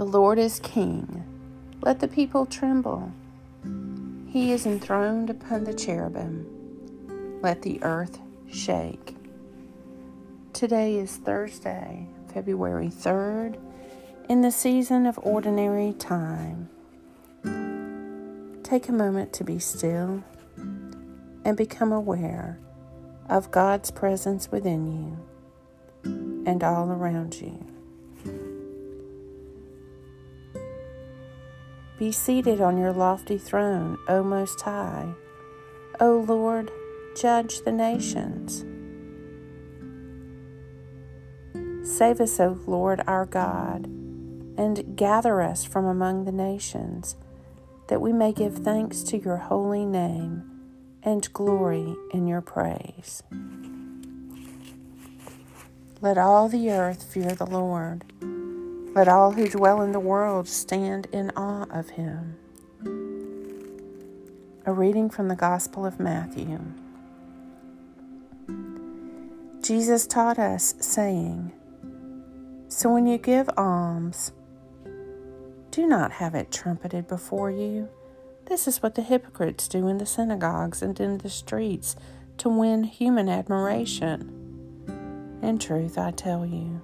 The Lord is King. Let the people tremble. He is enthroned upon the cherubim. Let the earth shake. Today is Thursday, February 3rd, in the season of ordinary time. Take a moment to be still and become aware of God's presence within you and all around you. Be seated on your lofty throne, O Most High. O Lord, judge the nations. Save us, O Lord our God, and gather us from among the nations, that we may give thanks to your holy name and glory in your praise. Let all the earth fear the Lord. Let all who dwell in the world stand in awe of him. A reading from the Gospel of Matthew. Jesus taught us, saying, So when you give alms, do not have it trumpeted before you. This is what the hypocrites do in the synagogues and in the streets to win human admiration. In truth, I tell you,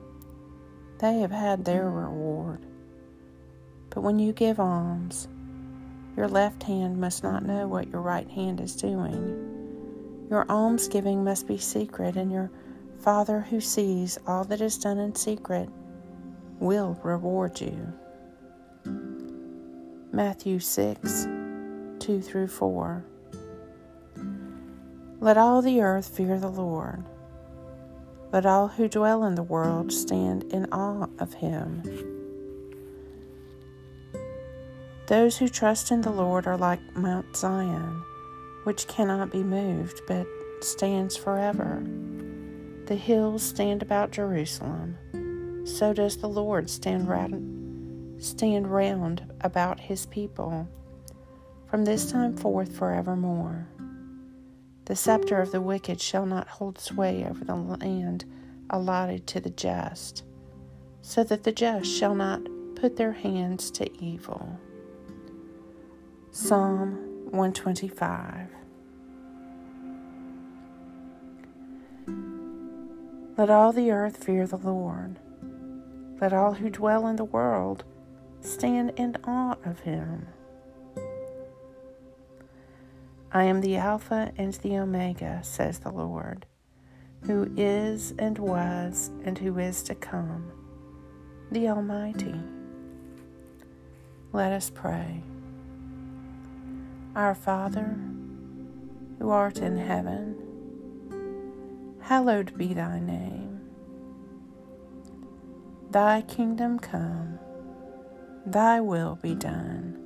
they have had their mm. reward. But when you give alms, your left hand must not know what your right hand is doing. Your almsgiving must be secret, and your Father who sees all that is done in secret will reward you. Matthew 6 2 through 4. Let all the earth fear the Lord. Let all who dwell in the world stand in awe of him. Those who trust in the Lord are like Mount Zion, which cannot be moved, but stands forever. The hills stand about Jerusalem. So does the Lord stand round, stand round about his people, from this time forth forevermore. The scepter of the wicked shall not hold sway over the land allotted to the just, so that the just shall not put their hands to evil. Psalm 125 Let all the earth fear the Lord. Let all who dwell in the world stand in awe of him. I am the Alpha and the Omega, says the Lord, who is and was and who is to come, the Almighty. Let us pray. Our Father, who art in heaven, hallowed be thy name. Thy kingdom come, thy will be done,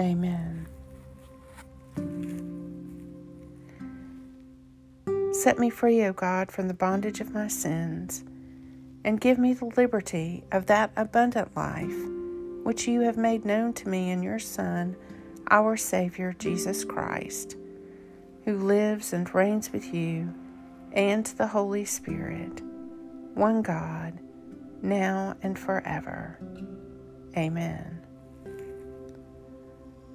Amen. Set me free, O God, from the bondage of my sins, and give me the liberty of that abundant life which you have made known to me in your Son, our Savior, Jesus Christ, who lives and reigns with you and the Holy Spirit, one God, now and forever. Amen.